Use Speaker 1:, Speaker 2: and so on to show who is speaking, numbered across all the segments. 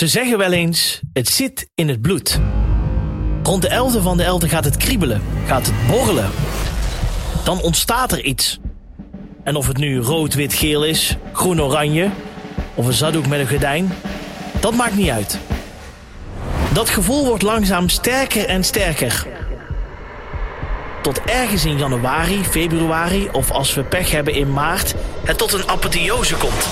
Speaker 1: Ze zeggen wel eens, het zit in het bloed. Rond de 11e van de 11e gaat het kriebelen, gaat het borrelen. Dan ontstaat er iets. En of het nu rood, wit, geel is, groen, oranje of een zaddoek met een gordijn, dat maakt niet uit. Dat gevoel wordt langzaam sterker en sterker. Tot ergens in januari, februari of als we pech hebben in maart, het tot een apotheose komt.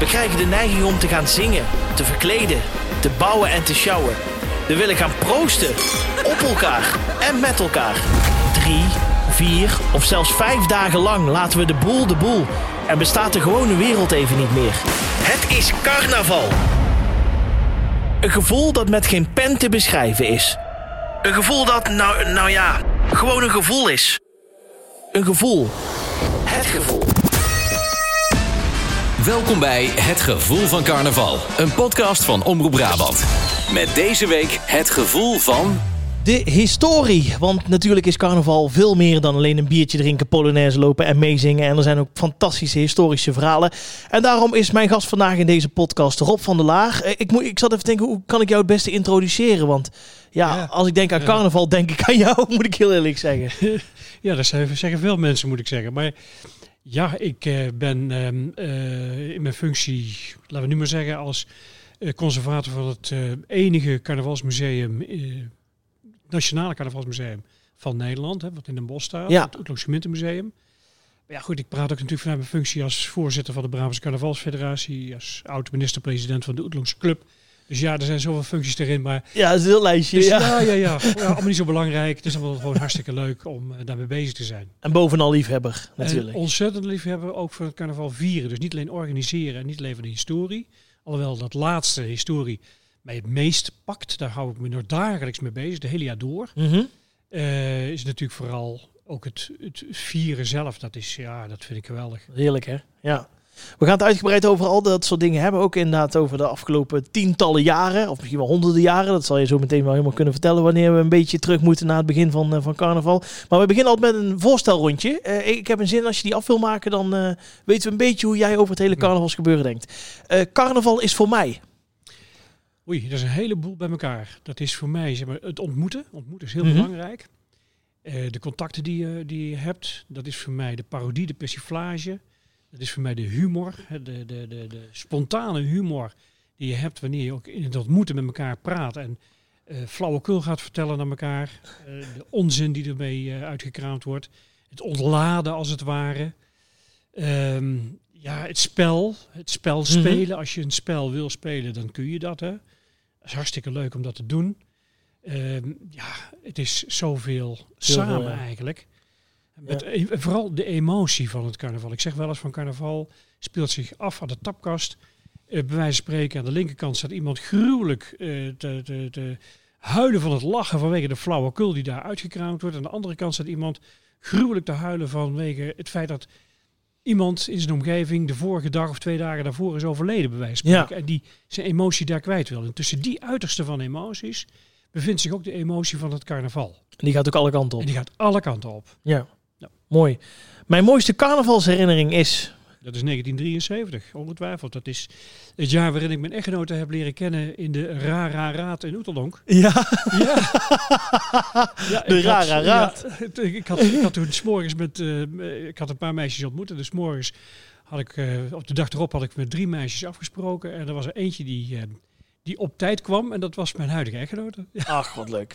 Speaker 1: We krijgen de neiging om te gaan zingen, te verkleden, te bouwen en te sjouwen. We willen gaan proosten. Op elkaar en met elkaar. Drie, vier of zelfs vijf dagen lang laten we de boel de boel. En bestaat de gewone wereld even niet meer. Het is carnaval. Een gevoel dat met geen pen te beschrijven is. Een gevoel dat, nou, nou ja, gewoon een gevoel is. Een gevoel. Het gevoel.
Speaker 2: Welkom bij Het Gevoel van Carnaval, een podcast van Omroep Brabant. Met deze week het gevoel van.
Speaker 1: De historie. Want natuurlijk is carnaval veel meer dan alleen een biertje drinken, polonaise lopen en meezingen. En er zijn ook fantastische historische verhalen. En daarom is mijn gast vandaag in deze podcast Rob van der Laag. Eh, Ik, moet, ik zat even te denken, hoe kan ik jou het beste introduceren? Want ja,
Speaker 3: Ja.
Speaker 1: als ik denk aan carnaval, denk ik aan jou, moet ik heel eerlijk zeggen.
Speaker 3: Ja, dat zeggen veel mensen, moet ik zeggen. Maar ja, ik eh, ben ehm, eh, in mijn functie, laten we nu maar zeggen, als eh, conservator van het enige carnavalsmuseum, Nationale Carnavalsmuseum van Nederland, hè, wat in Den Bosch staat,
Speaker 1: Ja.
Speaker 3: het. Maar ja, goed, ik praat ook natuurlijk vanuit mijn functie als voorzitter van de Brabantse Carnavalsfederatie, als oud-minister-president van de Oetloos Club. Dus ja, er zijn zoveel functies erin, maar
Speaker 1: Ja, dat is een heel lijstje.
Speaker 3: dus
Speaker 1: ja.
Speaker 3: ja, ja, ja. ja, allemaal niet zo belangrijk. Het is allemaal gewoon hartstikke leuk om eh, daarmee bezig te zijn.
Speaker 1: En bovenal liefhebber, natuurlijk.
Speaker 3: En ontzettend lief hebben ook voor het carnaval vieren. Dus niet alleen organiseren en niet alleen van de historie. Alhoewel dat laatste historie mij het meest pakt. Daar hou ik me nog dagelijks mee bezig, de hele jaar door.
Speaker 1: Mhm.
Speaker 3: Eh, is natuurlijk vooral ook het, het vieren zelf. Dat is, ja, dat vind ik geweldig.
Speaker 1: Heerlijk, hè? Ja. We gaan het uitgebreid over al dat soort dingen hebben. Ook inderdaad over de afgelopen tientallen jaren. Of misschien wel honderden jaren. Dat zal je zo meteen wel helemaal kunnen vertellen. Wanneer we een beetje terug moeten naar het begin van, eh, van carnaval. Maar we beginnen altijd met een voorstelrondje. Eh, ik heb een zin. Als je die af wil maken, dan eh, weten we een beetje hoe jij over het hele carnavalsgebeuren denkt. Carnaval is voor mij.
Speaker 3: Oei, dat is een heleboel bij elkaar. Dat is voor mij zeg maar, het ontmoeten. Ontmoeten is heel
Speaker 1: Mhm.
Speaker 3: belangrijk. De contacten die je, die je hebt, dat is voor mij de parodie, de persiflage. Dat is voor mij de humor, de, de, de, de spontane humor die je hebt wanneer je ook in het ontmoeten met elkaar praat. En eh flauwekul gaat vertellen naar elkaar. Eh, de onzin die ermee eh, uitgekraamd wordt. Het ontladen als het ware. Ehm, ja, het spel. Het spel
Speaker 1: Mhm.
Speaker 3: spelen. Als je een spel wil spelen, dan kun je dat. Hè. Dat is hartstikke leuk om dat te doen. Ehm, ja, het is zoveel samen
Speaker 1: ja.
Speaker 3: eigenlijk. Met, e- Vooral de emotie van het carnaval. Ik zeg wel eens van carnaval speelt zich af aan de tapkast. Eh, bij wijze van spreken aan de linkerkant staat iemand gruwelijk eh, te, te, te huilen van het lachen vanwege de flauwekul die daar uitgekraamd wordt. Aan de andere kant staat iemand gruwelijk te huilen vanwege het feit dat iemand in zijn omgeving de vorige dag of twee dagen daarvoor is overleden, bij wijze van
Speaker 1: Ja.
Speaker 3: spreken. En die zijn emotie daar kwijt wil. En tussen die uiterste van emoties bevindt zich ook de emotie van het carnaval.
Speaker 1: En die gaat ook alle kanten op.
Speaker 3: En die gaat alle kanten op.
Speaker 1: Ja. Mooi. Mijn mooiste carnavalsherinnering is...
Speaker 3: Dat is 1973, ongetwijfeld. Dat is het jaar waarin ik mijn echtgenote heb leren kennen in de Rara Raad in Oeteldonk.
Speaker 1: Ja.
Speaker 3: Ja, ja
Speaker 1: De Rara Raad.
Speaker 3: ja, ik, had, ik had toen s'morgens met... eh, ik had een paar meisjes ontmoet. En dus morgens had ik... eh, op de dag erop had ik met drie meisjes afgesproken. En er was er eentje die, eh, die op tijd kwam. En dat was mijn huidige echtgenote.
Speaker 1: Ach, wat leuk.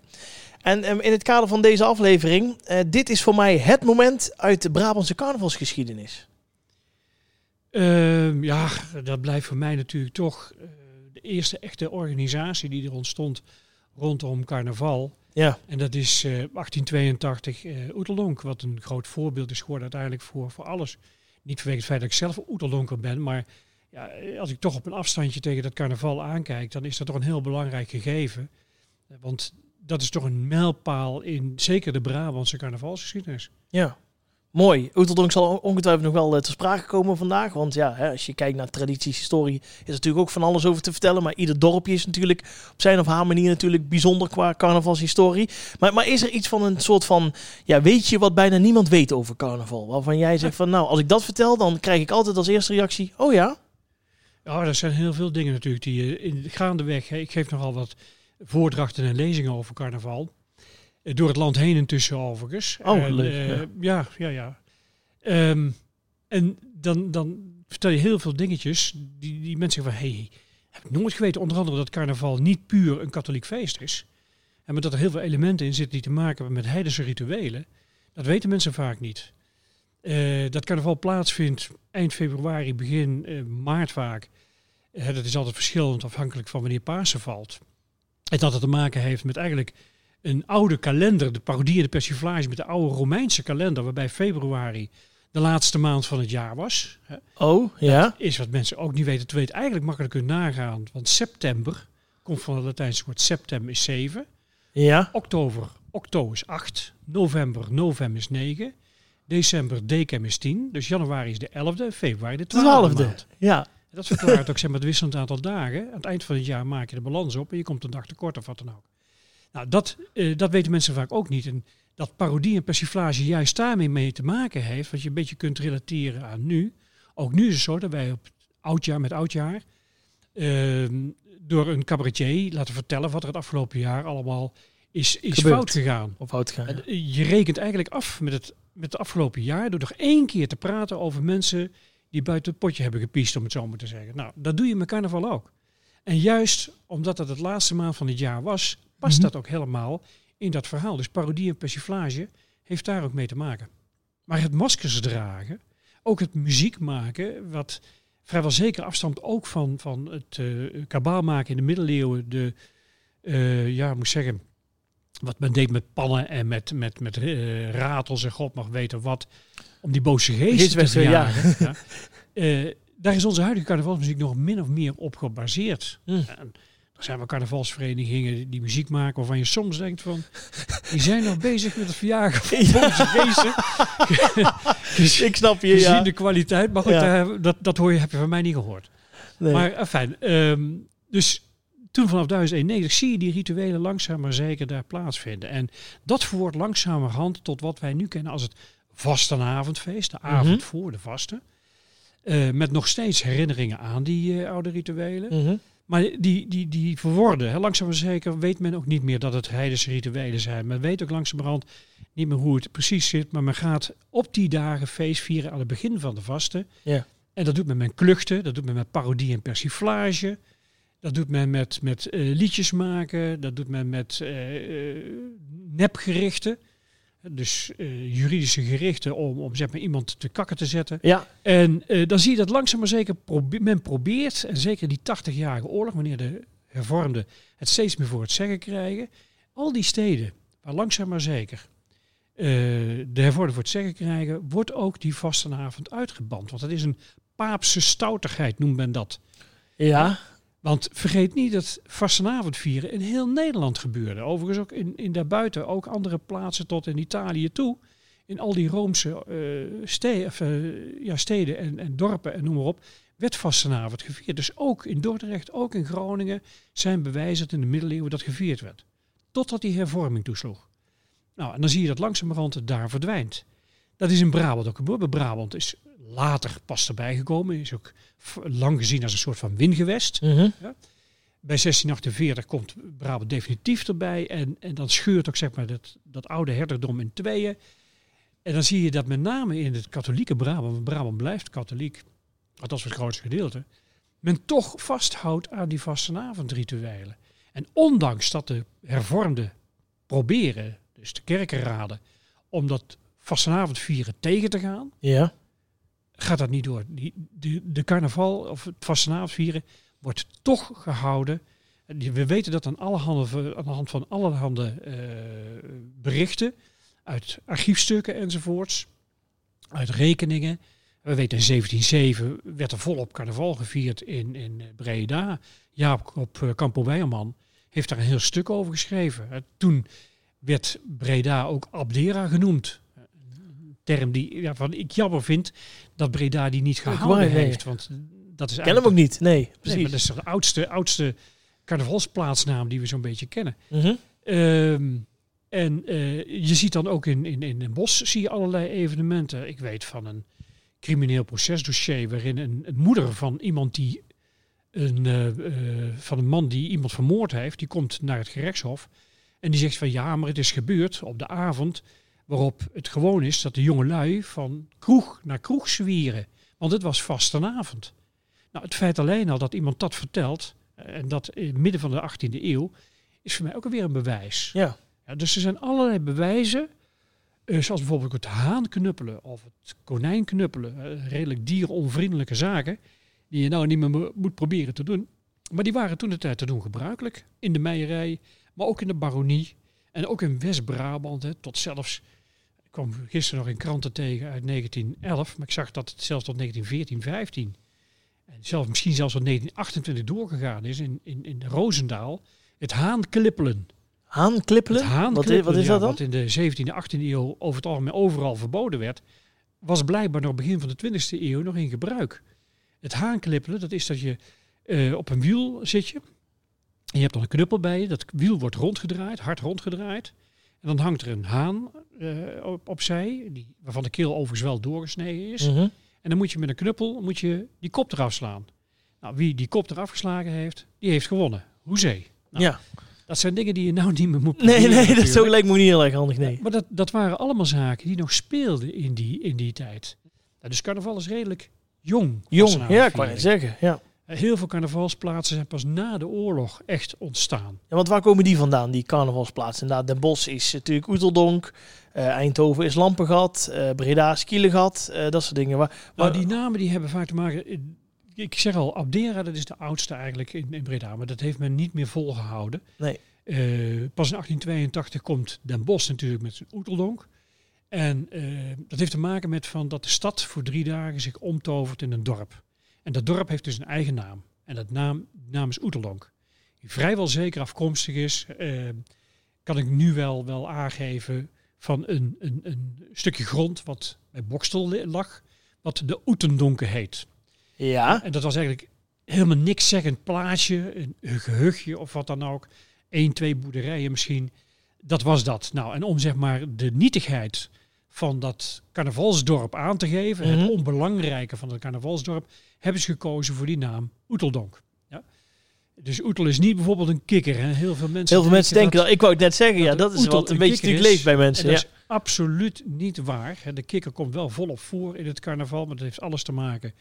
Speaker 1: En em, in het kader van deze aflevering, eh, dit is voor mij het moment uit de Brabantse carnavalsgeschiedenis.
Speaker 3: Ehm, ja, dat blijft voor mij natuurlijk toch eh, de eerste echte organisatie die er ontstond rondom carnaval.
Speaker 1: Ja,
Speaker 3: En dat is eh, 1882 eh Oeteldonk, wat een groot voorbeeld is geworden uiteindelijk voor, voor alles. Niet vanwege het feit dat ik zelf Oeteldonker ben, maar ja, als ik toch op een afstandje tegen dat carnaval aankijk, dan is dat toch een heel belangrijk gegeven. Want dat is toch een mijlpaal in zeker de Brabantse carnavalsgeschiedenis.
Speaker 1: ja. Mooi. Oeteldonk zal ongetwijfeld nog wel eh, ter sprake komen vandaag. Want ja, hè, als je kijkt naar tradities, historie, is er natuurlijk ook van alles over te vertellen. Maar ieder dorpje is natuurlijk op zijn of haar manier natuurlijk bijzonder qua carnavalshistorie. Maar, maar is er iets van een soort van, ja, weet je wat bijna niemand weet over carnaval? Waarvan jij zegt van, nou, als ik dat vertel, dan krijg ik altijd als eerste reactie, oh ja.
Speaker 3: Ja, er zijn heel veel dingen natuurlijk die je in gaandeweg. hè, Ik geef nogal wat voordrachten en lezingen over carnaval. Eh, Door het land heen intussen overigens.
Speaker 1: Oh,
Speaker 3: En,
Speaker 1: leuk,
Speaker 3: eh,
Speaker 1: ja.
Speaker 3: ja, ja, ja. Ehm, en dan, dan vertel je heel veel dingetjes die, die mensen zeggen van... Hey, heb ik nooit geweten, onder andere dat carnaval niet puur een katholiek feest is. En maar dat er heel veel elementen in zitten die te maken hebben met heidense rituelen. Dat weten mensen vaak niet. Eh, dat carnaval plaatsvindt eind februari, begin eh, maart vaak. Eh, dat is altijd verschillend afhankelijk van wanneer Pasen valt. En dat het te maken heeft met eigenlijk een oude kalender, de parodie en de persiflage met de oude Romeinse kalender, waarbij februari de laatste maand van het jaar was.
Speaker 1: Oh, ja.
Speaker 3: Is wat mensen ook niet weten te weten, eigenlijk makkelijk kunnen nagaan. Want september komt van het Latijnse woord septem is 7.
Speaker 1: Ja.
Speaker 3: Oktober, octo is 8. November, novem is 9. December, decem is 10. Dus januari is de 11e, februari de 12e.
Speaker 1: Twaalfde.
Speaker 3: maand.
Speaker 1: Ja.
Speaker 3: Dat verklaart ook zeg maar, het wisselend aantal dagen. Aan het eind van het jaar maak je de balans op en je komt een dag tekort of wat dan ook. Nou, dat, eh, dat weten mensen vaak ook niet. En dat parodie en persiflage juist daarmee mee te maken heeft, wat je een beetje kunt relateren aan nu. Ook nu is het zo dat wij op oudjaar met oudjaar ehm, door een cabaretier laten vertellen wat er het afgelopen jaar allemaal is, is
Speaker 1: Gebeurd.
Speaker 3: fout gegaan.
Speaker 1: Of oud gaan.
Speaker 3: En, eh, Je rekent eigenlijk af met het, met het afgelopen jaar door nog één keer te praten over mensen die buiten het potje hebben gepiest, om het zo maar te zeggen. Nou, dat doe je met carnaval ook. En juist omdat het het laatste maand van het jaar was, past
Speaker 1: Mhm.
Speaker 3: dat ook helemaal in dat verhaal. Dus parodie en persiflage heeft daar ook mee te maken. Maar het maskers dragen, ook het muziek maken, wat vrijwel zeker afstamt ook van, van het eh kabaal maken in de middeleeuwen, de, eh, ja, ik moet zeggen, wat men deed met pannen en met, met, met eh, ratels en god mag weten wat, om die boze geesten te
Speaker 1: ja.
Speaker 3: verjagen. Ja. Eh, daar is onze huidige carnavalsmuziek nog min of meer op gebaseerd.
Speaker 1: Hm.
Speaker 3: En er zijn wel carnavalsverenigingen die muziek maken waarvan je soms denkt van, die zijn nog bezig met het verjagen van boze geesten. Dus
Speaker 1: Ik snap je,
Speaker 3: gezien
Speaker 1: ja.
Speaker 3: de kwaliteit, maar goed,
Speaker 1: Ja.
Speaker 3: daar- dat, dat hoor je, heb je van mij niet gehoord.
Speaker 1: Nee.
Speaker 3: Maar fijn. dus toen vanaf 1091 zie je die rituelen langzaam maar zeker daar plaatsvinden. En dat verwoordt langzamerhand tot wat wij nu kennen als het vastenavondfeest, de avond
Speaker 1: Mhm.
Speaker 3: voor de vasten. Eh, met nog steeds herinneringen aan die eh, oude rituelen.
Speaker 1: Mhm.
Speaker 3: Maar die, die, die verworden, hè, langzaam maar zeker weet men ook niet meer dat het heidense rituelen zijn. Men weet ook langzamerhand niet meer hoe het precies zit. Maar men gaat op die dagen feest vieren aan het begin van de vasten.
Speaker 1: Ja.
Speaker 3: En dat doet men met kluchten, dat doet men met parodie en persiflage. Dat doet men met, met eh, liedjes maken, dat doet men met eh, eh, nepgerichten. Dus juridische gerichten om, om zeg maar, iemand te kakken te zetten.
Speaker 1: Ja.
Speaker 3: En dan zie je dat langzaam maar zeker probe- men probeert, en zeker die 80-jarige oorlog, wanneer de hervormden het steeds meer voor het zeggen krijgen, al die steden waar langzaam maar zeker de hervormden voor het zeggen krijgen, wordt ook die vastenavond uitgeband. Want dat is een paapse stoutigheid, noemt men dat.
Speaker 1: Ja.
Speaker 3: Want vergeet niet dat vastenavond vieren in heel Nederland gebeurde. Overigens ook in, in daarbuiten, ook andere plaatsen tot in Italië toe. In al die Roomse eh, ste- of, eh, ja, steden en, en dorpen en noem maar op, werd vastenavond gevierd. Dus ook in Dordrecht, ook in Groningen zijn bewijzen dat in de middeleeuwen dat gevierd werd. Totdat die hervorming toesloeg. Nou, en dan zie je dat langzamerhand daar verdwijnt. Dat is in Brabant ook gebeurd. Brabant is later pas erbij gekomen. Is ook lang gezien als een soort van wingewest.
Speaker 1: Mhm.
Speaker 3: Bij 1648 komt Brabant definitief erbij. En, en dan scheurt ook zeg maar dat, dat oude hertogdom in tweeën. En dan zie je dat met name in het katholieke Brabant, want Brabant blijft katholiek, althans voor het grootste gedeelte, men toch vasthoudt aan die vastenavondrituelen. En ondanks dat de hervormden proberen, dus de kerkenraden, om dat vastenavond vieren tegen te gaan,
Speaker 1: Ja.
Speaker 3: gaat dat niet door. Die, de, de carnaval of het vastenavond vieren wordt toch gehouden. We weten dat aan, alle handen, aan de hand van allerhande eh, berichten, uit archiefstukken enzovoorts, uit rekeningen. We weten in 1707 werd er volop carnaval gevierd in, in eh, Breda. Jaap op uh, Campo Weijerman heeft daar een heel stuk over geschreven. Eh, toen werd Breda ook Abdera genoemd. Term die ja, van ik jammer vind dat Breda die niet gehouden
Speaker 1: nee.
Speaker 3: heeft. Want dat is
Speaker 1: Ik ken hem ook niet. Nee,
Speaker 3: Nee,
Speaker 1: precies.
Speaker 3: maar dat is de oudste, oudste carnavalsplaatsnaam die we zo'n beetje kennen.
Speaker 1: Mhm.
Speaker 3: Ehm, en eh, je ziet dan ook in, in, in een bos zie je allerlei evenementen. Ik weet van een crimineel procesdossier waarin een, een moeder van iemand die een, eh, eh, van een man die iemand vermoord heeft. Die komt naar het gerechtshof. En die zegt van ja, maar het is gebeurd op de avond waarop het gewoon is dat de jongelui van kroeg naar kroeg zwieren. Want het was vastenavond. Nou, het feit alleen al dat iemand dat vertelt, eh, en dat in het midden van de 18e eeuw, is voor mij ook alweer een bewijs.
Speaker 1: Ja.
Speaker 3: Ja, dus er zijn allerlei bewijzen, eh, zoals bijvoorbeeld het haan knuppelen of het konijn knuppelen, eh, redelijk dieronvriendelijke zaken, die je nou niet meer mo- moet proberen te doen. Maar die waren toen de tijd te doen gebruikelijk. In de meijerij, maar ook in de baronie en ook in West-Brabant, tot zelfs, kwam gisteren nog in kranten tegen uit 1911, maar ik zag dat het zelfs tot 1914, 15 en zelfs, misschien zelfs tot 1928 doorgegaan is in, in, in Roosendaal, het haanklippelen.
Speaker 1: Haanklippelen?
Speaker 3: Het
Speaker 1: wat,
Speaker 3: haanklippelen,
Speaker 1: is, wat is dat dan?
Speaker 3: Wat in de 17e, 18e eeuw over het algemeen overal verboden werd, was blijkbaar nog begin van de 20e eeuw nog in gebruik. Het haanklippelen, dat is dat je eh, op een wiel zit je. En je hebt dan een knuppel bij je. Dat wiel wordt rondgedraaid, hard rondgedraaid. En dan hangt er een haan eh, op, opzij, die, waarvan de keel overigens wel doorgesneden is.
Speaker 1: Mhm.
Speaker 3: En dan moet je met een knuppel moet je die kop eraf slaan. Nou, wie die kop eraf geslagen heeft, die heeft gewonnen. Hoezee. Nou,
Speaker 1: ja.
Speaker 3: Dat zijn dingen die je nou niet meer moet
Speaker 1: Nee,
Speaker 3: proberen
Speaker 1: nee, dat
Speaker 3: natuurlijk.
Speaker 1: zo lijkt me niet heel erg handig, nee.
Speaker 3: Maar dat, dat waren allemaal zaken die nog speelden in die, in die tijd. Nou, dus carnaval is redelijk jong.
Speaker 1: Jong, ja, ik
Speaker 3: aanviering.
Speaker 1: net zeggen. Ja.
Speaker 3: Heel veel carnavalsplaatsen zijn pas na de oorlog echt ontstaan.
Speaker 1: ja, want waar komen die vandaan, die carnavalsplaatsen? Inderdaad, Den Bosch is natuurlijk Oeteldonk, eh, Eindhoven is Lampengat, eh, Breda is Kielegat, eh, dat soort dingen. Waar,
Speaker 3: Nou,
Speaker 1: waar-
Speaker 3: die namen die hebben vaak te maken... Ik zeg al, Abdera, dat is de oudste eigenlijk in, in Breda. Maar dat heeft men niet meer volgehouden.
Speaker 1: Nee.
Speaker 3: Pas in 1882 komt Den Bosch natuurlijk met zijn Oeteldonk. En dat heeft te maken met van dat de stad voor drie dagen zich omtovert in een dorp. En dat dorp heeft dus een eigen naam. En dat naam, naam is Oeteldonk. Die vrijwel zeker afkomstig is, eh, kan ik nu wel, wel aangeven, van een, een, een stukje grond wat bij Bokstel lag, wat de Oetendonken heet.
Speaker 1: ja,
Speaker 3: En dat was eigenlijk helemaal niks zeggend plaatsje, een, een gehuchtje of wat dan ook. Eén, twee boerderijen misschien. Dat was dat. Nou, en om zeg maar de nietigheid van dat carnavalsdorp aan te geven,
Speaker 1: Mhm.
Speaker 3: het onbelangrijke van het carnavalsdorp, hebben ze gekozen voor die naam Oeteldonk. Ja? Dus Oetel is niet bijvoorbeeld een kikker. Hè? Heel veel mensen
Speaker 1: heel veel mensen denken dat, ik wou het net zeggen, ja,
Speaker 3: dat
Speaker 1: is wat een beetje natuurlijk leeft bij
Speaker 3: En
Speaker 1: mensen.
Speaker 3: dat is absoluut niet waar. De kikker komt wel volop voor in het carnaval, maar dat heeft alles te maken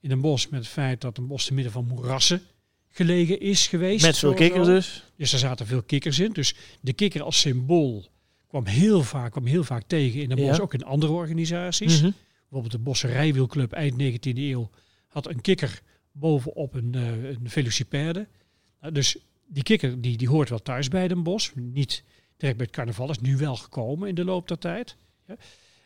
Speaker 3: in een bos met het feit dat een bos te midden van moerassen gelegen is geweest.
Speaker 1: Met veel kikkers dus.
Speaker 3: Dus er zaten veel kikkers in. Dus de kikker als symbool kwam heel vaak, kwam heel vaak tegen in een bos,
Speaker 1: Ja.
Speaker 3: ook in andere organisaties.
Speaker 1: Mhm.
Speaker 3: Bijvoorbeeld de Bosserijwielclub eind 19e eeuw had een kikker bovenop een, eh een velocipede. Nou, dus die kikker die, die hoort wel thuis bij Den Bos. Niet direct bij het carnaval, is nu wel gekomen in de loop der tijd. Ja.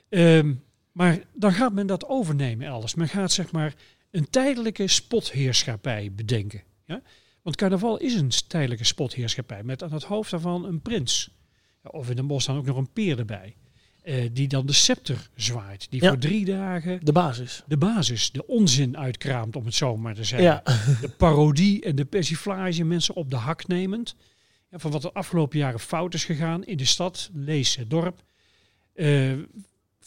Speaker 3: Ehm, maar dan gaat men dat overnemen elders. Men gaat zeg maar een tijdelijke spotheerschappij bedenken. Ja? Want carnaval is een tijdelijke spotheerschappij met aan het hoofd daarvan een prins. Of in Den Bosch dan ook nog een peer erbij. Eh, die dan de scepter zwaait. Die
Speaker 1: Ja.
Speaker 3: voor drie dagen
Speaker 1: De basis.
Speaker 3: de basis, de onzin uitkraamt, om het zo maar te zeggen.
Speaker 1: Ja.
Speaker 3: De parodie en de persiflage, mensen op de hak nemend. Ja, van wat er afgelopen jaren fout is gegaan in de stad, lees het dorp. eh,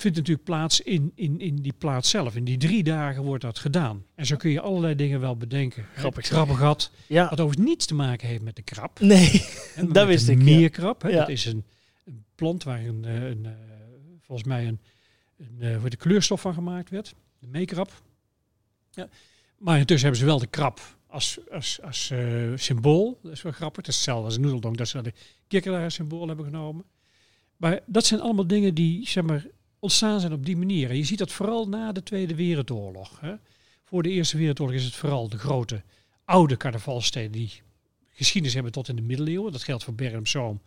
Speaker 3: vindt natuurlijk plaats in, in, in die plaats zelf. In die drie dagen wordt dat gedaan. En zo kun je allerlei dingen wel bedenken.
Speaker 1: Grappig,
Speaker 3: Het krabbengat,
Speaker 1: ja.
Speaker 3: wat overigens niets te maken heeft met de krab.
Speaker 1: Nee. Dat wist ik.
Speaker 3: Meerkrab,
Speaker 1: Ja.
Speaker 3: dat is een, een plant waar een, eh, een, eh, volgens mij een, een, eh, hoe de kleurstof van gemaakt werd. De meekrab. Ja. Maar intussen hebben ze wel de krab als, als, als eh, symbool. Dat is wel grappig. Het is hetzelfde als een noedeldonk, dat ze de kikker daar als symbool hebben genomen. Maar dat zijn allemaal dingen die zeg maar, ontstaan zijn op die manier. En je ziet dat vooral na de Tweede Wereldoorlog. Hè. Voor de Eerste Wereldoorlog is het vooral de grote oude carnavalsteden die geschiedenis hebben tot in de middeleeuwen. Dat geldt voor Bergen Zoom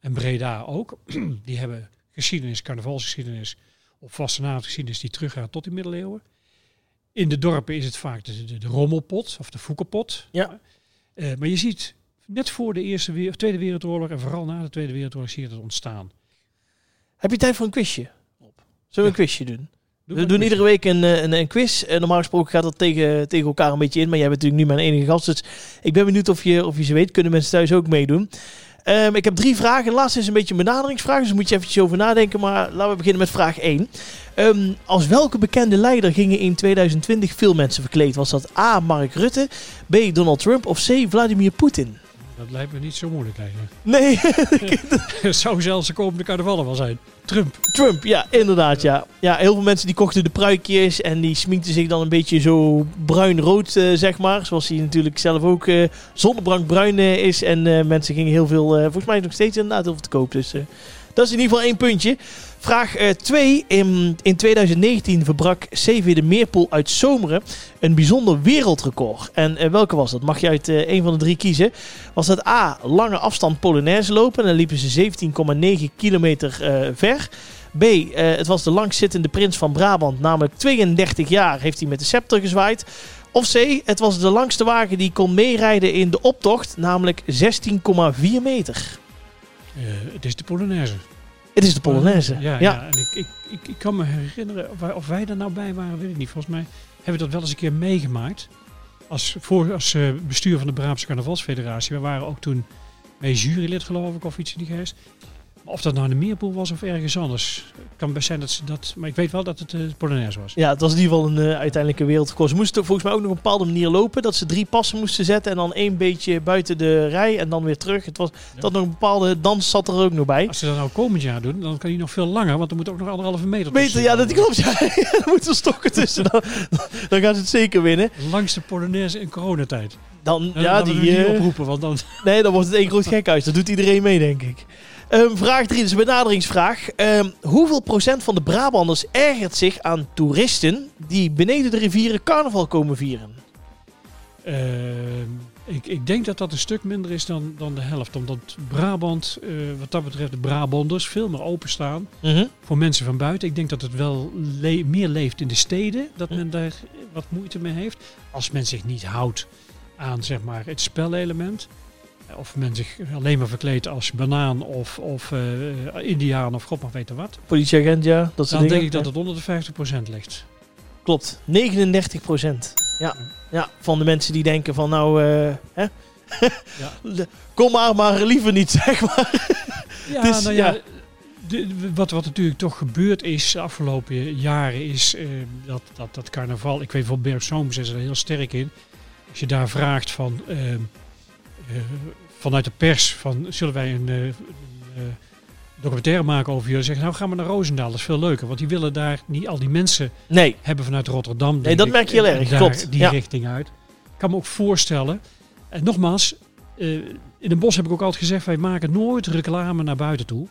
Speaker 3: en Breda ook. die hebben geschiedenis, carnavalsgeschiedenis of vastenavondgeschiedenis die teruggaat tot de middeleeuwen. In de dorpen is het vaak de, de, de rommelpot of de foekenpot.
Speaker 1: Ja.
Speaker 3: Eh, maar je ziet net voor de Eerste Tweede Wereldoorlog en vooral na de Tweede Wereldoorlog zie je dat ontstaan.
Speaker 1: Heb je tijd voor een quizje? Zullen we een quizje doen?
Speaker 3: Doe
Speaker 1: We doen iedere week een, eh, een, een quiz. En normaal gesproken gaat dat tegen, tegen elkaar een beetje in. Maar jij bent natuurlijk nu mijn enige gast. Dus ik ben benieuwd of je, of je ze weet. Kunnen mensen thuis ook meedoen. Ehm, ik heb drie vragen. De laatste is een beetje een benaderingsvraag, dus daar moet je eventjes over nadenken. Maar laten we beginnen met vraag 1. Ehm, als welke bekende leider gingen in 2020 veel mensen verkleed? Was dat A. Mark Rutte, B. Donald Trump of C. Vladimir Poetin?
Speaker 3: Dat lijkt me niet zo moeilijk eigenlijk.
Speaker 1: Nee,
Speaker 3: Het zou zelfs de komende carnaval wel zijn. Trump.
Speaker 1: Trump, ja, inderdaad, ja. Ja, heel veel mensen die kochten de pruikjes en die sminkten zich dan een beetje zo bruin-rood, eh, zeg maar. Zoals hij natuurlijk zelf ook eh zonnebrandbruin eh, is. En mensen gingen heel veel, volgens mij nog steeds inderdaad heel veel te koop. Dus dat is in ieder geval één puntje. Vraag 2. in, in 2019 verbrak CV de Meerpoel uit Zomeren een bijzonder wereldrecord. En eh, welke was dat? Mag je uit eh, een van de drie kiezen. Was dat A. Lange afstand Polonaise lopen. En dan liepen ze 17,9 kilometer eh, ver. B. eh, het was de langzittende prins van Brabant. Namelijk 32 jaar heeft hij met de scepter gezwaaid. Of C. Het was de langste wagen die kon meerijden in de optocht. Namelijk 16,4 meter.
Speaker 3: Eh, het is de Polonaise.
Speaker 1: Het is de Polonaise.
Speaker 3: Ja, ja. en ik, ik, ik, ik kan me herinneren, of wij, of wij er nou bij waren, weet ik niet. Volgens mij hebben we dat wel eens een keer meegemaakt. Als, voor, als eh, bestuur van de Brabantse Carnavalsfederatie. We waren ook toen mee jurylid geloof ik, of iets in die geest. Of dat nou in de Meerpoel was of ergens anders. Het kan best zijn dat ze dat... Maar ik weet wel dat het eh, de Polonaise was.
Speaker 1: Ja, het was in ieder geval een uh, uiteindelijke wereldrecord. Ze moesten volgens mij ook nog op een bepaalde manier lopen. Dat ze drie passen moesten zetten en dan één beetje buiten de rij en dan weer terug. Het was,
Speaker 3: Ja.
Speaker 1: dat nog een bepaalde dans zat er ook nog bij.
Speaker 3: Als ze dat nou komend jaar doen, dan kan hij nog veel langer. Want er moet ook nog anderhalve meter
Speaker 1: Meter, ja, dat klopt. Ja, er moeten stokken tussen. Dan, dan gaan ze het zeker winnen.
Speaker 3: Langste Polonaise in coronatijd.
Speaker 1: Dan,
Speaker 3: Ja,
Speaker 1: ja,
Speaker 3: dat
Speaker 1: die,
Speaker 3: niet
Speaker 1: eh,
Speaker 3: oproepen, want dan...
Speaker 1: nee, dan wordt het één groot gekhuis. Dat doet iedereen mee, denk ik. Ehm, vraag 3, dus een benaderingsvraag. Ehm, hoeveel procent van de Brabanders ergert zich aan toeristen die beneden de rivieren carnaval komen vieren?
Speaker 3: Ehm, ik, ik denk dat dat een stuk minder is dan, dan de helft. Omdat Brabant, eh, wat dat betreft, de Brabanders veel meer openstaan
Speaker 1: Mhm.
Speaker 3: voor mensen van buiten. Ik denk dat het wel le- meer leeft in de steden, dat men daar wat moeite mee heeft. Als men zich niet houdt aan zeg maar, het spelelement. Of men zich alleen maar verkleedt als banaan of, of eh, indiaan of god mag weten wat.
Speaker 1: Politieagent, ja. Dat soort
Speaker 3: Dan
Speaker 1: dingen.
Speaker 3: denk ik dat het onder de 50% ligt.
Speaker 1: Klopt, 39 procent. Ja. ja, van de mensen die denken van nou, eh, hè?
Speaker 3: Ja.
Speaker 1: kom maar, maar liever niet, zeg maar.
Speaker 3: Ja,
Speaker 1: Dus,
Speaker 3: nou ja,
Speaker 1: ja.
Speaker 3: de- wat, wat natuurlijk toch gebeurd is de afgelopen jaren is eh, dat, dat, dat carnaval, ik weet van Bert Sooms is er heel sterk in. Als je daar vraagt van, eh, eh, vanuit de pers van zullen wij een, eh, een, eh, documentaire maken over jullie, zeggen nou gaan we naar Roosendaal, dat is veel leuker. Want die willen daar niet al die mensen
Speaker 1: Nee,
Speaker 3: hebben vanuit Rotterdam. denk
Speaker 1: dat
Speaker 3: ik,
Speaker 1: merk je heel erg, klopt,
Speaker 3: Die
Speaker 1: ja.
Speaker 3: richting uit. Ik kan me ook voorstellen. En nogmaals, eh, in Den Bosch heb ik ook altijd gezegd, wij maken nooit reclame naar buiten toe.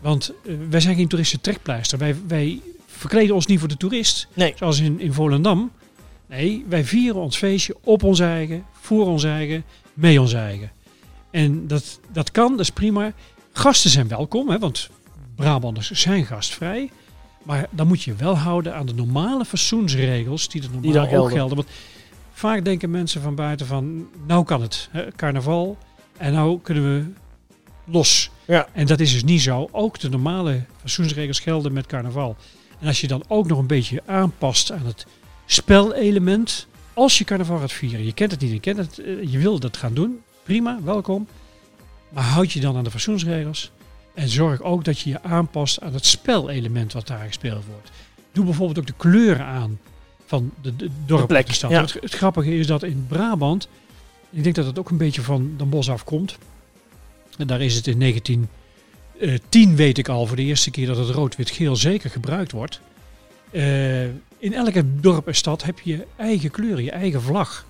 Speaker 3: Want eh, wij zijn geen toeristische trekpleister. Wij, wij verkleden ons niet voor de toerist.
Speaker 1: Nee.
Speaker 3: Zoals in, in Volendam. Nee, wij vieren ons feestje op ons eigen, voor ons eigen, mee ons eigen. En dat, dat kan, dat is prima. Gasten zijn welkom, hè, want Brabanders zijn gastvrij. Maar dan moet je wel houden aan de normale fatsoensregels die er normaal ook
Speaker 1: gelden.
Speaker 3: gelden. Want vaak denken mensen van buiten van, nou kan het, hè, carnaval. En nou kunnen we los.
Speaker 1: Ja.
Speaker 3: En dat is dus niet zo. Ook de normale fatsoensregels gelden met carnaval. En als je dan ook nog een beetje aanpast aan het spelelement. Als je carnaval gaat vieren, je kent het niet, je kent het, eh, je wil dat gaan doen. Prima, welkom. Maar houd je dan aan de fatsoensregels. En zorg ook dat je je aanpast aan het spelelement wat daar gespeeld wordt. Doe bijvoorbeeld ook de kleuren aan van de, de dorp
Speaker 1: De plek,
Speaker 3: of de stad.
Speaker 1: ja.
Speaker 3: Het, het grappige is dat in Brabant, ik denk dat het ook een beetje van Den Bosch afkomt. En daar is het in 1910 weet ik al voor de eerste keer dat het rood-wit-geel zeker gebruikt wordt. Eh, in elke dorp en stad heb je je eigen kleur, je eigen vlag.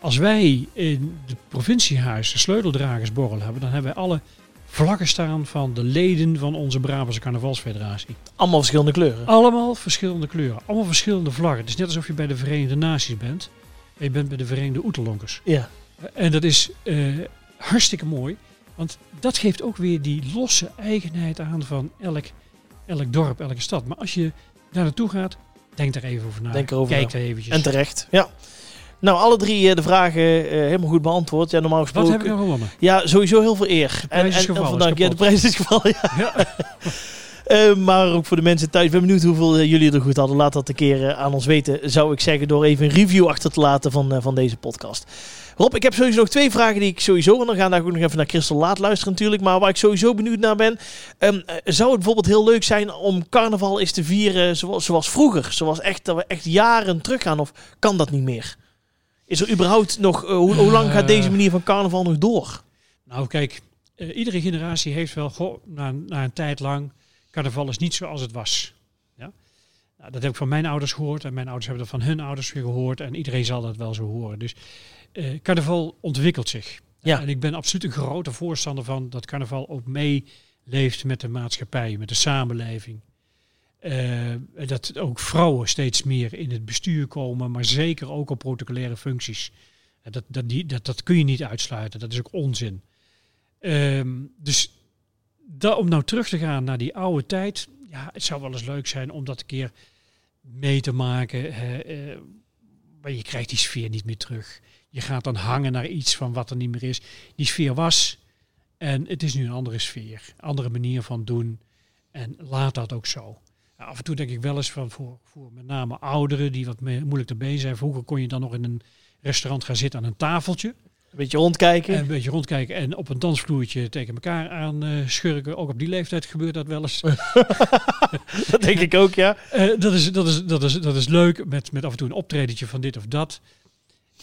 Speaker 3: Als wij in het provinciehuis de sleuteldragersborrel hebben, dan hebben wij alle vlaggen staan van de leden van onze Brabantse Carnavalsfederatie.
Speaker 1: allemaal verschillende kleuren.
Speaker 3: Allemaal verschillende kleuren, allemaal verschillende vlaggen. Het is net alsof je bij de Verenigde Naties bent. En je bent bij de Verenigde Oeterlonkers.
Speaker 1: Ja,
Speaker 3: En dat is eh, hartstikke mooi. Want dat geeft ook weer die losse eigenheid aan van elk, elk dorp, elke stad. Maar als je daar naartoe gaat, denk daar even over na.
Speaker 1: Denk erover
Speaker 3: Kijk er eventjes.
Speaker 1: en terecht. Ja. Nou, alle drie eh, de vragen eh, helemaal goed beantwoord. Ja, normaal
Speaker 3: Wat
Speaker 1: gesproken.
Speaker 3: heb ik nou gewonnen?
Speaker 1: Ja, sowieso heel veel eer. en, en
Speaker 3: is
Speaker 1: vandaag, ja, de prijs is gevallen. Ja.
Speaker 3: Ja.
Speaker 1: Eh, maar ook voor de mensen thuis. Ik ben benieuwd hoeveel eh, jullie er goed hadden. Laat dat een keer eh, aan ons weten, zou ik zeggen. Door even een review achter te laten van, van deze podcast. Rob, ik heb sowieso nog twee vragen die ik sowieso... En dan gaan we ook nog even naar Christel Laat luisteren natuurlijk. Maar waar ik sowieso benieuwd naar ben... ehm, eh, zou het bijvoorbeeld heel leuk zijn om carnaval eens te vieren zoals, zoals vroeger? Zoals echt, dat we echt jaren terug gaan? Of kan dat niet meer? Is er überhaupt nog... hoe, hoe lang gaat deze manier van carnaval nog door?
Speaker 3: Nou, kijk, iedere generatie heeft wel, goh, na, na een tijd lang, carnaval is niet zoals het was. Ja? Nou, dat heb ik van mijn ouders gehoord en mijn ouders hebben dat van hun ouders weer gehoord en iedereen zal dat wel zo horen. Dus eh, carnaval ontwikkelt zich.
Speaker 1: Ja.
Speaker 3: En ik ben absoluut een grote voorstander van dat carnaval ook meeleeft met de maatschappij, met de samenleving. Eh, dat ook vrouwen steeds meer in het bestuur komen, maar zeker ook op protocolaire functies. Dat, dat, die, dat, dat kun je niet uitsluiten, dat is ook onzin. Ehm, dus om nou terug te gaan naar die oude tijd, ja, het zou wel eens leuk zijn om dat een keer mee te maken. eh, maar je krijgt die sfeer niet meer terug. Je gaat dan hangen naar iets van wat er niet meer is. Die sfeer was en het is nu een andere sfeer, andere manier van doen. En laat dat ook zo. Af en toe denk ik wel eens van voor, voor met name ouderen die wat moeilijk erbij zijn. Vroeger kon je dan nog in een restaurant gaan zitten aan een tafeltje.
Speaker 1: Een beetje rondkijken.
Speaker 3: En een beetje rondkijken en op een dansvloertje tegen elkaar aan eh, schurken. Ook op die leeftijd gebeurt dat wel eens.
Speaker 1: dat denk ik ook, ja.
Speaker 3: Eh, dat, is, dat, is, dat, is, dat is leuk met, met af en toe een optredentje van dit of dat.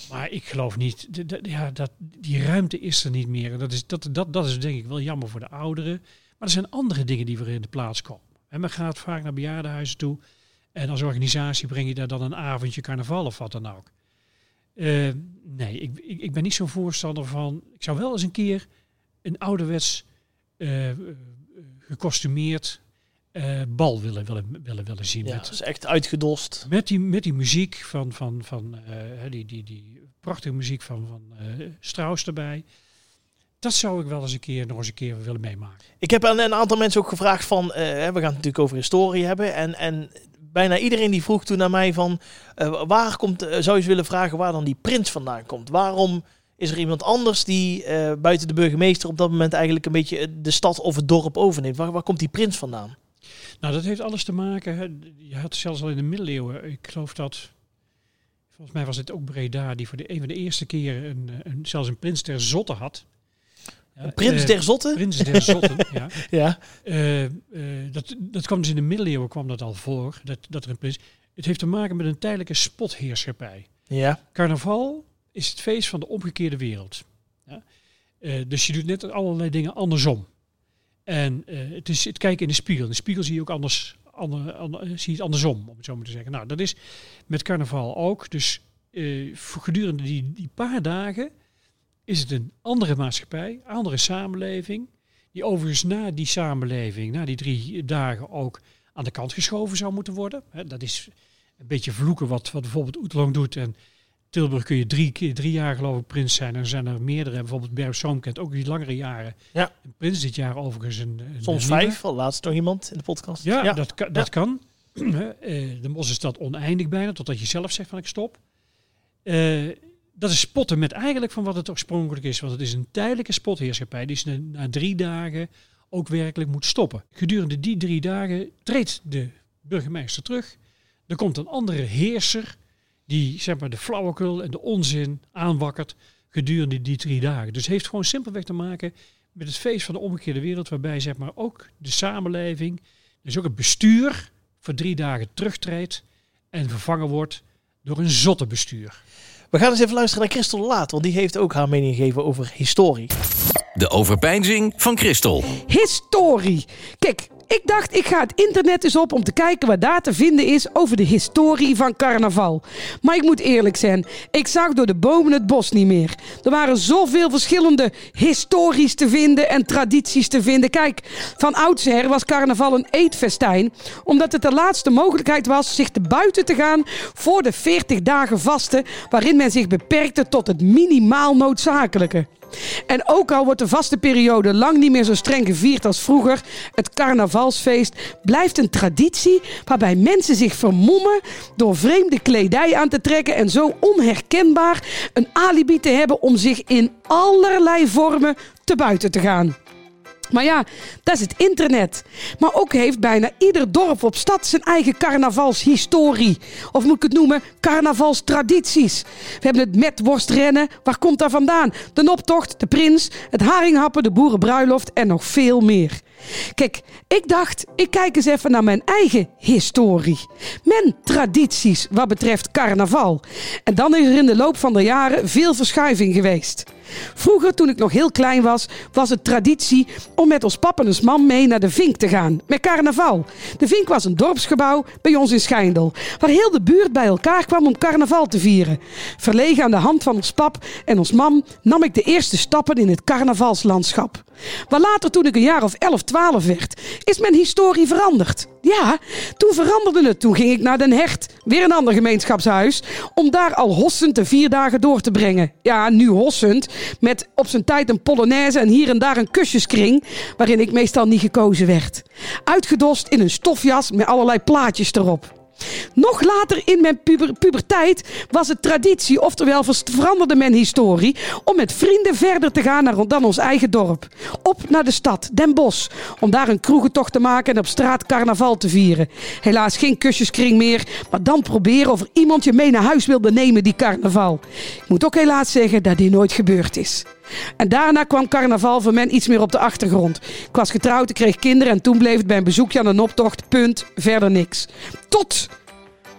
Speaker 3: Maar ik geloof niet, ja, dat, die ruimte is er niet meer. Dat is, dat, dat, dat is denk ik wel jammer voor de ouderen. Maar er zijn andere dingen die weer in de plaats komen. En men gaat vaak naar bejaardenhuizen toe. En als organisatie breng je daar dan een avondje carnaval of wat dan ook. Eh, nee, ik, ik, ik ben niet zo'n voorstander van. Ik zou wel eens een keer een ouderwets eh, gekostumeerd bal willen, willen, willen, willen zien.
Speaker 1: Ja,
Speaker 3: Met,
Speaker 1: dat is echt uitgedost.
Speaker 3: met, die, met die muziek van, van, van die, die, die prachtige muziek van, van Strauss erbij. Dat zou ik wel eens een keer nog eens een keer willen meemaken.
Speaker 1: Ik heb aan een aantal mensen ook gevraagd van, we gaan het natuurlijk over historie hebben. En, en bijna iedereen die vroeg toen naar mij van, eh, waar komt, eh, zou je eens willen vragen waar dan die prins vandaan komt? Waarom is er iemand anders die eh, buiten de burgemeester op dat moment eigenlijk een beetje de stad of het dorp overneemt? Waar, waar komt die prins vandaan?
Speaker 3: Nou, dat heeft alles te maken. Hè. Je had zelfs al in de middeleeuwen, ik geloof dat, volgens mij was het ook Breda, die voor de, een van de eerste keren een, een, zelfs een prins der Zotten had. Ja,
Speaker 1: prins
Speaker 3: eh,
Speaker 1: der Zotten?
Speaker 3: Prins der Zotten, ja.
Speaker 1: Ja.
Speaker 3: Eh, eh, dat, dat kwam dus in de middeleeuwen kwam dat al voor, dat, dat er een prins... Het heeft te maken met een tijdelijke spotheerschappij.
Speaker 1: Ja.
Speaker 3: Carnaval is het feest van de omgekeerde wereld. Ja? Dus je doet net allerlei dingen andersom. En het is het kijken in de spiegel. In de spiegel zie je ook anders, ander, ander- zie je het andersom, om het zo maar te zeggen. Nou, dat is met carnaval ook. Dus gedurende die, die paar dagen is het een andere maatschappij, andere samenleving. Die overigens na die samenleving, na die drie dagen ook aan de kant geschoven zou moeten worden. Dat is een beetje vloeken wat, wat bijvoorbeeld Oetelong doet. En Tilburg kun je drie, keer, drie jaar geloof ik prins zijn. En er zijn er meerdere. Bijvoorbeeld Bergzoom kent ook die langere jaren.
Speaker 1: Ja.
Speaker 3: Een prins dit jaar overigens een, een
Speaker 1: Soms
Speaker 3: nieuwe.
Speaker 1: vijf, al laatst nog iemand in de podcast.
Speaker 3: Ja, dat, kan, dat kan. Eh, de mos is dat oneindig bijna, totdat je zelf zegt van ik stop. Eh, dat is spotten met eigenlijk van wat het oorspronkelijk is. Want het is een tijdelijke spotheerschappij die is na, drie dagen ook werkelijk moet stoppen. Gedurende die drie dagen treedt de burgemeester terug. Er komt een andere heerser die zeg maar, de flauwekul en de onzin aanwakkert gedurende die drie dagen. Dus heeft gewoon simpelweg te maken met het feest van de omgekeerde wereld, waarbij zeg maar, ook de samenleving, dus ook het bestuur, voor drie dagen terugtreedt en vervangen wordt door een zotte bestuur.
Speaker 1: We gaan eens even luisteren naar Christel Laat, want die heeft ook haar mening gegeven over historie.
Speaker 2: De overpeinzing van Christel.
Speaker 4: Historie. Kijk, ik dacht ik ga het internet eens op om te kijken wat daar te vinden is over de historie van carnaval. Maar ik moet eerlijk zijn, ik zag door de bomen het bos niet meer. Er waren zoveel verschillende histories te vinden en tradities te vinden. Kijk, van oudsher was carnaval een eetfestijn, omdat het de laatste mogelijkheid was zich te buiten te gaan voor de 40 dagen vasten, waarin men zich beperkte tot het minimaal noodzakelijke. En ook al wordt de vaste periode lang niet meer zo streng gevierd als vroeger, het carnavalsfeest blijft een traditie waarbij mensen zich vermommen door vreemde kledij aan te trekken en zo onherkenbaar een alibi te hebben om zich in allerlei vormen te buiten te gaan. Maar ja, dat is het internet. Maar ook heeft bijna ieder dorp op stad zijn eigen carnavalshistorie. Of moet ik het noemen, carnavalstradities. We hebben het metworstrennen. Waar komt dat vandaan? De optocht, de prins, het haringhappen, de boerenbruiloft en nog veel meer. Kijk, ik dacht, ik kijk eens even naar mijn eigen historie. Mijn tradities wat betreft carnaval. En dan is er in de loop van de jaren veel verschuiving geweest. Vroeger, toen ik nog heel klein was, was het traditie om met ons pap en ons mam mee naar de Vink te gaan. Met carnaval. De Vink was een dorpsgebouw bij ons in Schijndel. Waar heel de buurt bij elkaar kwam om carnaval te vieren. Verlegen aan de hand van ons pap en ons mam nam ik de eerste stappen in het carnavalslandschap. Maar later, toen ik een jaar of 11, 12 werd, is mijn historie veranderd. Ja, toen veranderde het. Toen ging ik naar Den Hecht, weer een ander gemeenschapshuis, om daar al hossend de vier dagen door te brengen. Ja, nu hossend, met op zijn tijd een polonaise en hier en daar een kusjeskring, waarin ik meestal niet gekozen werd. Uitgedost in een stofjas met allerlei plaatjes erop. Nog later in mijn puber, puberteit was het traditie, oftewel veranderde mijn historie, om met vrienden verder te gaan dan ons eigen dorp. Op naar de stad, Den Bosch, om daar een kroegentocht te maken en op straat carnaval te vieren. Helaas geen kusjeskring meer, maar dan proberen of er iemand je mee naar huis wilde nemen die carnaval. Ik moet ook helaas zeggen dat die nooit gebeurd is. En daarna kwam carnaval voor mij iets meer op de achtergrond. Ik was getrouwd, ik kreeg kinderen en toen bleef het bij een bezoekje aan een optocht. Punt. Verder niks. Tot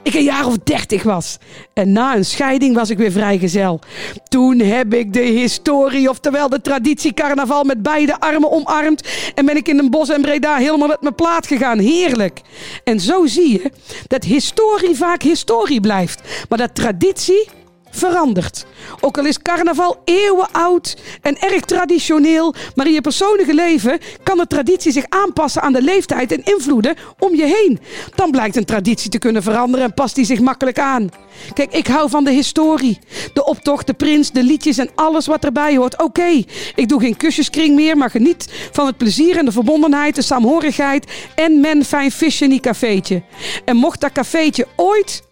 Speaker 4: ik een jaar of dertig was. En na een scheiding was ik weer vrijgezel. Toen heb ik de historie, oftewel de traditie carnaval met beide armen omarmd. En ben ik in een bos en Breda helemaal met mijn plaat gegaan. Heerlijk. En zo zie je dat historie vaak historie blijft. Maar dat traditie verandert. Ook al is carnaval eeuwen oud en erg traditioneel, maar in je persoonlijke leven kan de traditie zich aanpassen aan de leeftijd en invloeden om je heen. Dan blijkt een traditie te kunnen veranderen en past die zich makkelijk aan. Kijk, ik hou van de historie. De optocht, de prins, de liedjes en alles wat erbij hoort. Oké, ik doe geen kusjeskring meer, maar geniet van het plezier en de verbondenheid, de saamhorigheid en men fijn visje in die cafeetje. En mocht dat cafeetje ooit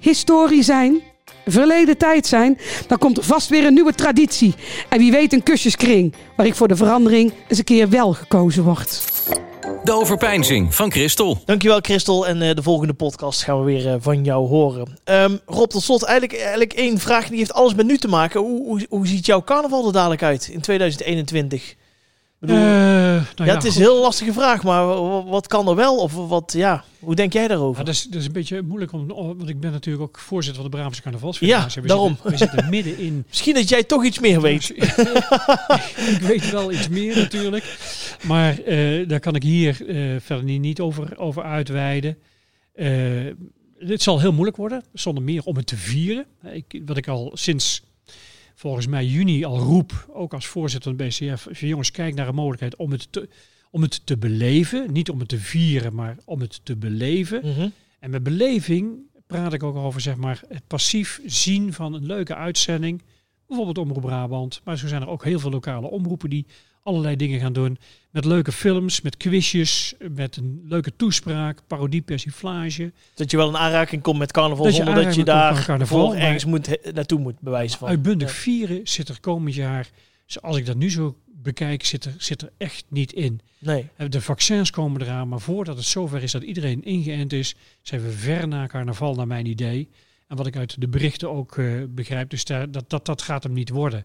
Speaker 4: historie zijn, verleden tijd zijn, dan komt er vast weer een nieuwe traditie. En wie weet een kusjeskring, waar ik voor de verandering eens een keer wel gekozen word.
Speaker 2: De overpeinzing van Christel.
Speaker 1: Dankjewel Christel. En eh, de volgende podcast gaan we weer eh, van jou horen. Ehm, Rob, tot slot eigenlijk, eigenlijk één vraag die heeft alles met nu te maken. Hoe, hoe, hoe ziet jouw carnaval er dadelijk uit in 2021? Bedoel,
Speaker 3: Eh, nou
Speaker 1: ja, het is
Speaker 3: goed.
Speaker 1: een heel lastige vraag, maar wa- wa- wat kan er wel? Of wat, ja, hoe denk jij daarover?
Speaker 3: Ja, dat, is, dat is een beetje moeilijk, om, want ik ben natuurlijk ook voorzitter van de Brabantse Carnavalsfederatie.
Speaker 1: Ja,
Speaker 3: we
Speaker 1: daarom.
Speaker 3: Zitten, we zitten midden in...
Speaker 1: Misschien dat jij toch iets meer weet.
Speaker 3: ik weet wel iets meer natuurlijk. Maar eh, daar kan ik hier eh, verder niet, over, over uitweiden. Het zal heel moeilijk worden, zonder meer om het te vieren. Ik, wat ik al sinds volgens mij juni al roep, ook als voorzitter van het BCF. Jongens, kijk naar een mogelijkheid om het, te, om het te beleven. Niet om het te vieren, maar om het te beleven.
Speaker 1: Mhm.
Speaker 3: En met beleving praat ik ook over zeg maar, het passief zien van een leuke uitzending. Bijvoorbeeld Omroep Brabant. Maar zo zijn er ook heel veel lokale omroepen die allerlei dingen gaan doen. Met leuke films, met quizjes, met een leuke toespraak, parodie, persiflage.
Speaker 1: Dat je wel in aanraking komt met carnaval
Speaker 3: Dat je
Speaker 1: zonder dat je daar
Speaker 3: carnaval,
Speaker 1: ergens moet, naartoe moet bewijzen van.
Speaker 3: Uitbundig
Speaker 1: Ja.
Speaker 3: vieren zit er komend jaar, zoals ik dat nu zo bekijk, zit er, zit er echt niet in.
Speaker 1: Nee.
Speaker 3: De vaccins komen eraan, maar voordat het zover is dat iedereen ingeënt is, zijn we ver na carnaval, naar mijn idee. En wat ik uit de berichten ook eh, begrijp, dus daar, dat, dat, dat gaat hem niet worden.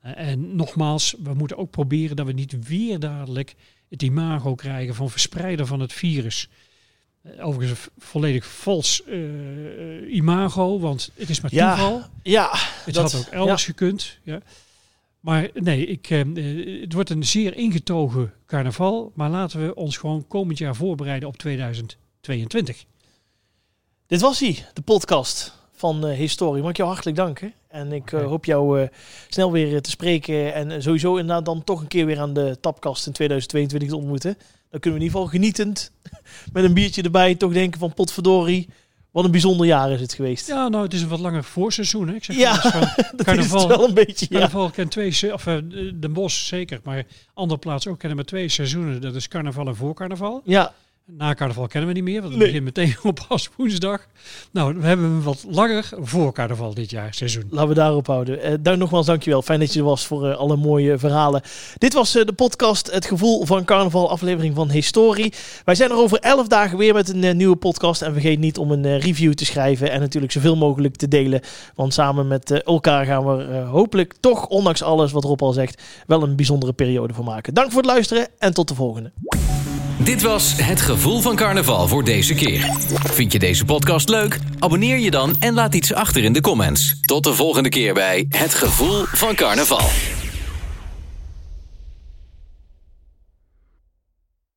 Speaker 3: En nogmaals, we moeten ook proberen dat we niet weer dadelijk het imago krijgen van verspreider van het virus. Eh, overigens een volledig vals eh, eh, imago, want het is maar
Speaker 1: Ja,
Speaker 3: toeval.
Speaker 1: Ja,
Speaker 3: Het
Speaker 1: dat-
Speaker 3: had ook elders gekund. Ja. Maar nee, ik, het wordt een zeer ingetogen carnaval. Maar laten we ons gewoon komend jaar voorbereiden op 2022.
Speaker 1: Dit was hij, de podcast van eh, Historie. Mag ik jou hartelijk danken. En ik eh, hoop jou eh, snel weer eh, te spreken. En sowieso inderdaad dan toch een keer weer aan de tapkast in 2022 te ontmoeten. Dan kunnen we in ieder geval genietend met een biertje erbij toch denken van potverdorie. Wat een bijzonder jaar is het geweest.
Speaker 3: Ja, nou, het is een wat langer voorseizoen. Hè? Ik zeg
Speaker 1: Ja,
Speaker 3: van,
Speaker 1: dat
Speaker 3: carnaval-
Speaker 1: is het wel een beetje. Ja.
Speaker 3: carnaval kent twee, of Den Bosch zeker, maar andere plaatsen ook kennen maar twee seizoenen. Dat is carnaval en voorcarnaval.
Speaker 1: ja,
Speaker 3: Na carnaval kennen we niet meer, want het
Speaker 1: Nee.
Speaker 3: begint meteen op aswoensdag. Nou, we hebben hem wat langer voor carnaval dit jaar, seizoen.
Speaker 1: Laten we daarop houden. Eh dank, nogmaals, dankjewel. Fijn dat je er was voor eh, alle mooie verhalen. Dit was eh, de podcast Het Gevoel van Carnaval, aflevering van Historie. Wij zijn er over elf dagen weer met een nieuwe podcast. En vergeet niet om een review te schrijven en natuurlijk zoveel mogelijk te delen. Want samen met elkaar gaan we hopelijk toch, ondanks alles wat Rob al zegt, wel een bijzondere periode van maken. Dank voor het luisteren en tot de volgende.
Speaker 2: Dit was Het Gevoel van Carnaval voor deze keer. Vind je deze podcast leuk? Abonneer je dan en laat iets achter in de comments. Tot de volgende keer bij Het Gevoel van Carnaval.